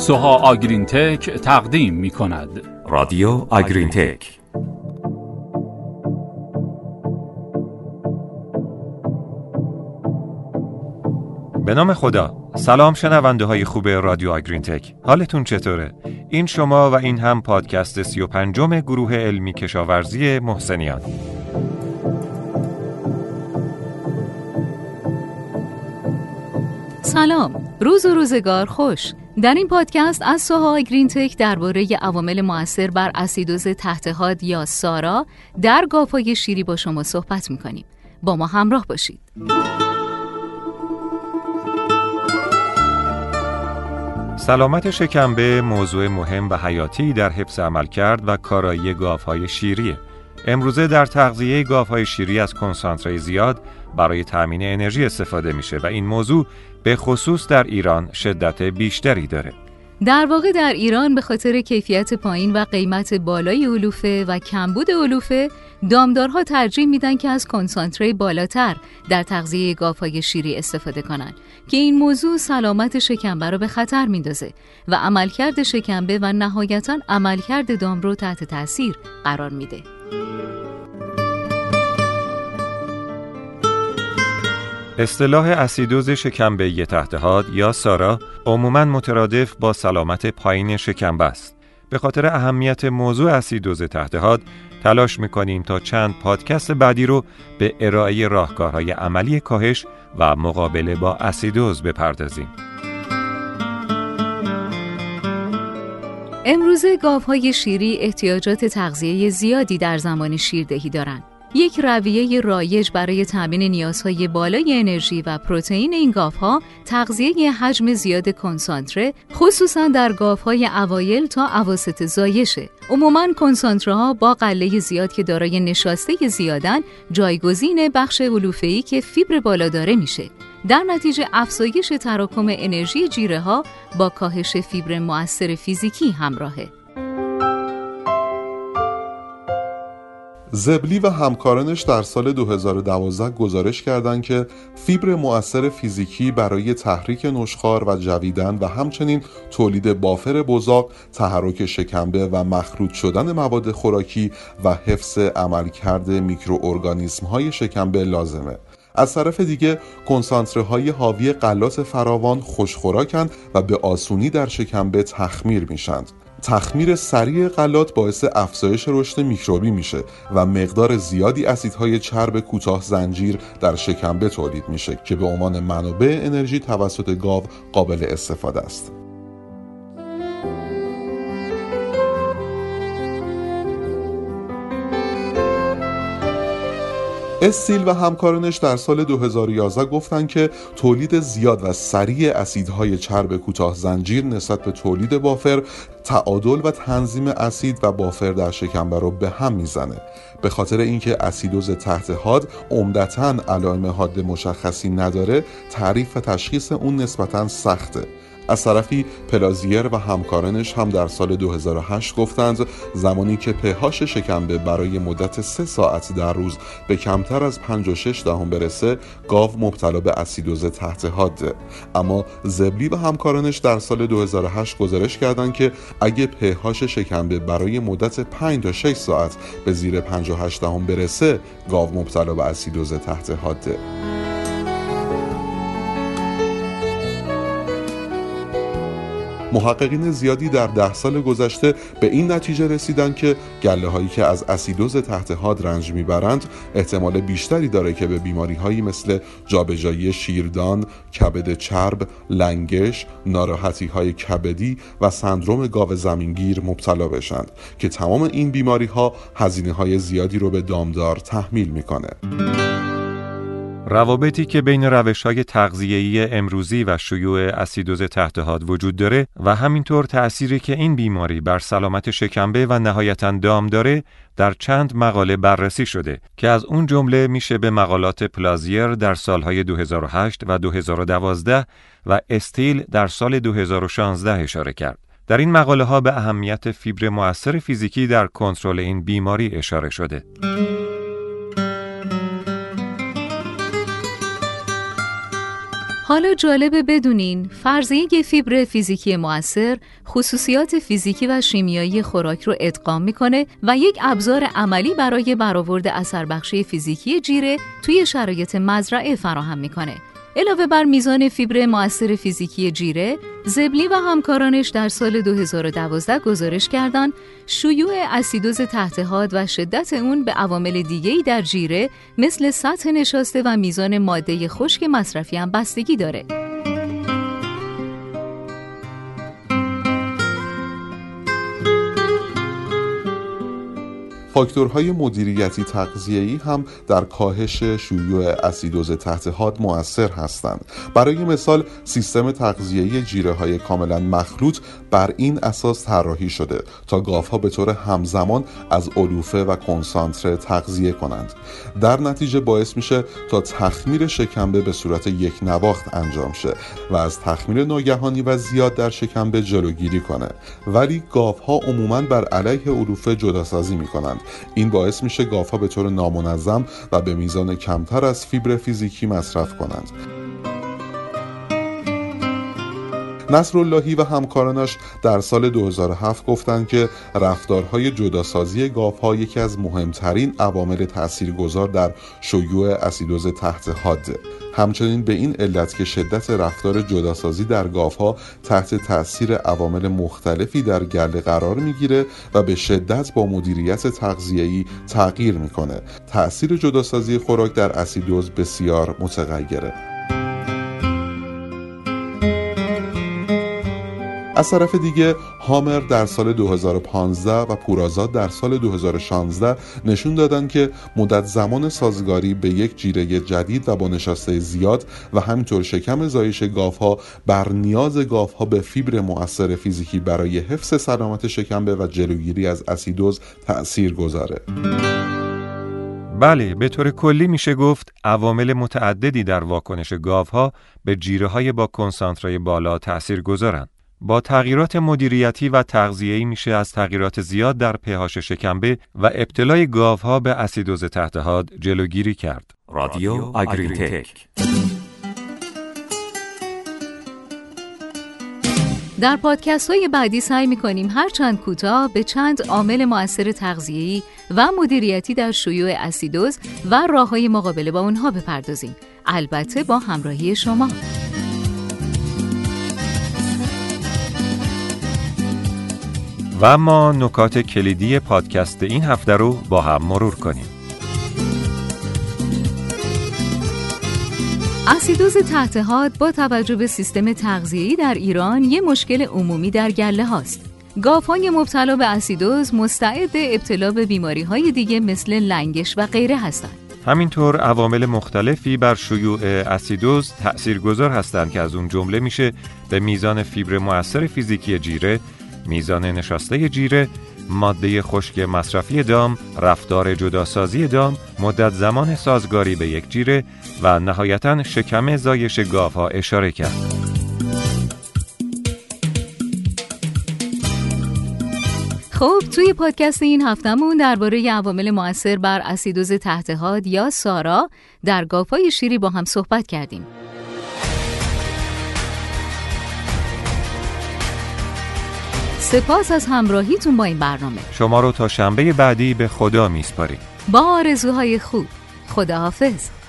سوها آگرین تک تقدیم می کند. رادیو آگرین تک به نام خدا. سلام شنونده های خوب رادیو آگرین تک حالتون چطوره؟ این شما و این هم پادکست سی و پنجم گروه علمی کشاورزی محسنیان. سلام. روز و روزگار خوش. در این پادکست از سوها گرین تک درباره عوامل مؤثر بر اسیدوز تحتهاد یا سارا در گاوهای شیری با شما صحبت می‌کنیم. با ما همراه باشید. سلامت شکمبه موضوع مهم و حیاتی در حفظ عمل کرد و کارایی گاوهای شیریه امروزه در تغذیه گاوهای شیری از کنسانتره زیاد برای تأمین انرژی استفاده میشه و این موضوع به خصوص در ایران شدت بیشتری داره. در واقع در ایران به خاطر کیفیت پایین و قیمت بالای علوفه و کمبود علوفه دامدارها ترجیح میدن که از کنسانتره بالاتر در تغذیه گاوهای شیری استفاده کنند که این موضوع سلامت شکمبه را به خطر میندازه و عملکرد شکمبه و نهایتا عملکرد دام رو تحت تاثیر قرار میده. اصطلاح اسیدوز شکمبه تحتهاد یا سارا عموما مترادف با سلامت پایین شکمبه است. به خاطر اهمیت موضوع اسیدوز تحتهاد تلاش می‌کنیم تا چند پادکست بعدی رو به ارائه راهکارهای عملی کاهش و مقابله با اسیدوز بپردازیم. امروزه گاوهای شیری احتیاجات تغذیه زیادی در زمان شیردهی دارند. یک رویه رایج برای تامین نیازهای بالای انرژی و پروتئین این گاوها تغذیه حجم زیاد کنسانتره خصوصا در گاوهای اوایل تا اواسط زایشه. عموما کنسانتره ها با قله زیاد که دارای نشاسته زیادن جایگزین بخش علوفه‌ای که فیبر بالا داره میشه. در نتیجه افزایش تراکم انرژی جیره ها با کاهش فیبر مؤثر فیزیکی همراهه. زبلی و همکارانش در سال 2012 گزارش کردند که فیبر مؤثر فیزیکی برای تحریک نشخار و جویدن و همچنین تولید بافر بزاق، تحرک شکمبه و مخروط شدن مواد خوراکی و حفظ عملکرد میکروارگانیسم های شکمبه لازمه. از طرف دیگه کنسانتره های حاوی غلات فراوان خوشخوراکند و به آسونی در شکمبه تخمیر میشند. تخمیر سریع غلات باعث افزایش رشد میکروبی میشه و مقدار زیادی اسیدهای چرب کوتاه زنجیر در شکمبه تولید میشه که به عنوان منابع انرژی توسط گاو قابل استفاده است. استیل و همکارانش در سال 2011 گفتند که تولید زیاد و سریع اسیدهای چرب کوتاه زنجیر نسبت به تولید بافر تعادل و تنظیم اسید و بافر در شکمبه رو به هم می‌زنه. به خاطر اینکه اسیدوز تحت حاد عمدتا علائم حاد مشخصی نداره تعریف و تشخیص اون نسبتا سخته. از طرفی پلازیر و همکارانش هم در سال 2008 گفتند زمانی که پهاش شکمبه برای مدت سه ساعت در روز به کمتر از 56 دهم برسه گاو مبتلا به اسیدوز تحت حاده اما زبلی و همکارانش در سال 2008 گزارش کردند که اگه پهاش شکمبه برای مدت 5 تا 6 ساعت به زیر 58 دهم برسه گاو مبتلا به اسیدوز تحت حاده محققین زیادی در ده سال گذشته به این نتیجه رسیدن که گله هایی که از اسیدوز تحت حاد رنج می‌برند احتمال بیشتری داره که به بیماری هایی مثل جابجایی شیردان، کبد چرب، لنگش، ناراحتی های کبدی و سندروم گاو زمینگیر مبتلا بشند که تمام این بیماری ها هزینه های زیادی رو به دامدار تحمیل می‌کنه. روابطی که بین روش های تغذیه‌ای امروزی و شیوع اسیدوز تحت وجود داره و همینطور تأثیری که این بیماری بر سلامت شکمبه و نهایتا دام داره در چند مقاله بررسی شده که از اون جمله میشه به مقالات پلازیر در سالهای 2008 و 2012 و استیل در سال 2016 اشاره کرد. در این مقاله ها به اهمیت فیبر مؤثر فیزیکی در کنترل این بیماری اشاره شده. حالا جالبه بدونین فرضیه فیبر فیزیکی مؤثر خصوصیات فیزیکی و شیمیایی خوراک رو ادغام می‌کنه و یک ابزار عملی برای برآورد اثر بخشی فیزیکی جیره توی شرایط مزرعه فراهم می‌کنه. علاوه بر میزان فیبر مؤثر فیزیکی جیره، زبلی و همکارانش در سال 2012 گزارش کردند شیوع اسیدوز تحت و شدت اون به عوامل دیگه‌ای در جیره مثل سطح نشاسته و میزان ماده خشک مصرفی هم بستگی داره. فاکتورهای مدیریتی تغذیه‌ای هم در کاهش شیوع اسیدوز تحت حاد مؤثر هستند. برای مثال سیستم تغذیه‌ای جیره های کاملا مخلوط بر این اساس طراحی شده تا ها به طور همزمان از علوفه و کنسانتره تغذیه کنند. در نتیجه باعث میشه تا تخمیر شکمبه به صورت یک نواخت انجام شه و از تخمیر ناگهانی و زیاد در شکمبه جلوگیری کنه. ولی ها عموما بر علیه علوفه جداسازی می‌کنند این باعث میشه ها به طور نامنظم و به میزان کمتر از فیبر فیزیکی مصرف کنند. نصراللهی و همکارانش در سال 2007 گفتند که رفتارهای جداسازی گاوها یکی از مهمترین عوامل تاثیرگذار در شیوع اسیدوز تحت حاده همچنین به این علت که شدت رفتار جداسازی در گاوها تحت تاثیر عوامل مختلفی در گله قرار می‌گیره و به شدت با مدیریت تغذیه‌ای تغییر می‌کنه. تاثیر جداسازی خوراک در اسیدوز بسیار متغیره. از طرف دیگه هامر در سال 2015 و پورازاد در سال 2016 نشون دادن که مدت زمان سازگاری به یک جیره جدید و با نشاسته زیاد و همینطور شکم زایش ها بر نیاز ها به فیبر مؤثر فیزیکی برای حفظ سلامت شکمبه و جلوگیری از اسیدوز تأثیر گذاره. بله به طور کلی میشه گفت عوامل متعددی در واکنش گاوها به جیره های با کنسانترای بالا تأثیر گذارند. با تغییرات مدیریتی و تغذیه‌ای میشه از تغییرات زیاد در پهاش شکمبه و ابتلای گاوها به اسیدوز تحت حاد جلوگیری کرد. رادیو آگرینتک در پادکست های بعدی سعی می کنیم هر چند کوتاه به چند عامل مؤثر تغذیه‌ای و مدیریتی در شیوع اسیدوز و راه های مقابله با اونها بپردازیم. البته با همراهی شما. و ما نکات کلیدی پادکست این هفته رو با هم مرور کنیم. اسیدوز تحت حاد با توجه به سیستم تغذیه‌ای در ایران یه مشکل عمومی در گله هاست. گاوهای مبتلا به اسیدوز مستعد ابتلا به بیماری های دیگه مثل لنگش و غیره هستند. همینطور عوامل مختلفی بر شیوع اسیدوز تأثیرگذار هستند که از اون جمله میشه به میزان فیبر مؤثر فیزیکی جیره میزان نشاسته جیره، ماده خشک مصرفی دام، رفتار جداسازی دام، مدت زمان سازگاری به یک جیره و نهایتا شکم زایش ها اشاره کرد. خب توی پادکست این هفتهمون درباره عوامل مؤثر بر اسیدوز تحت یا سارا در گاوهای شیری با هم صحبت کردیم. سپاس از همراهیتون با این برنامه. شما رو تا شنبه بعدی به خدا میسپاریم. با آرزوهای خوب. خداحافظ.